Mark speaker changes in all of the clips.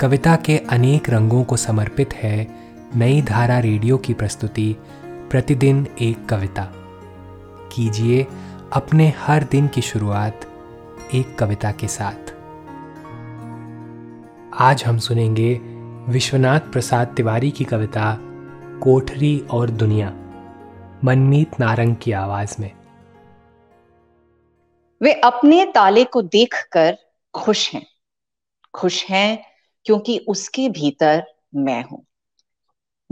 Speaker 1: कविता के अनेक रंगों को समर्पित है नई धारा रेडियो की प्रस्तुति, प्रतिदिन एक कविता। कीजिए अपने हर दिन की शुरुआत एक कविता के साथ। आज हम सुनेंगे विश्वनाथ प्रसाद तिवारी की कविता, कोठरी और दुनिया, मनमीत नारंग की आवाज़ में।
Speaker 2: वे अपने ताले को देखकर खुश हैं। खुश हैं क्योंकि उसके भीतर मैं हूँ,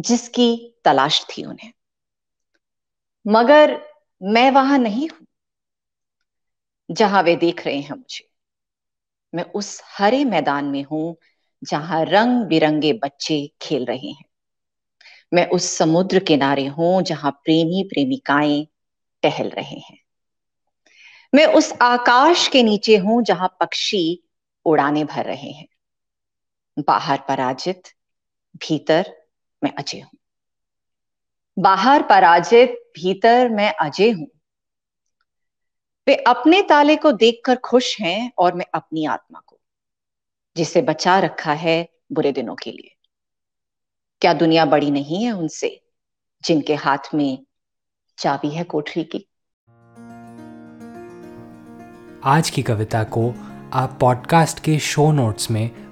Speaker 2: जिसकी तलाश थी उन्हें। मगर मैं वहाँ नहीं हूँ, जहाँ वे देख रहे हैं मुझे। मैं उस हरे मैदान में हूँ, जहाँ रंग बिरंगे बच्चे खेल रहे हैं। मैं उस समुद्र किनारे हूँ, जहाँ प्रेमी प्रेमिकाएँ टहल रहे हैं। मैं उस आकाश के नीचे हूँ, जहाँ पक्षी उड़ाने भर रहे हैं। बाहर पराजित, भीतर मैं अजय हूँ। बाहर पराजित, भीतर मैं अजय हूँ। वे अपने ताले को देखकर खुश हैं और मैं अपनी आत्मा को, जिसे बचा रखा है बुरे दिनों के लिए। क्या दुनिया बड़ी नहीं है उनसे, जिनके हाथ में चाबी है कोठरी की?
Speaker 1: आज की कविता को आप पॉडकास्ट के शो नोट्स में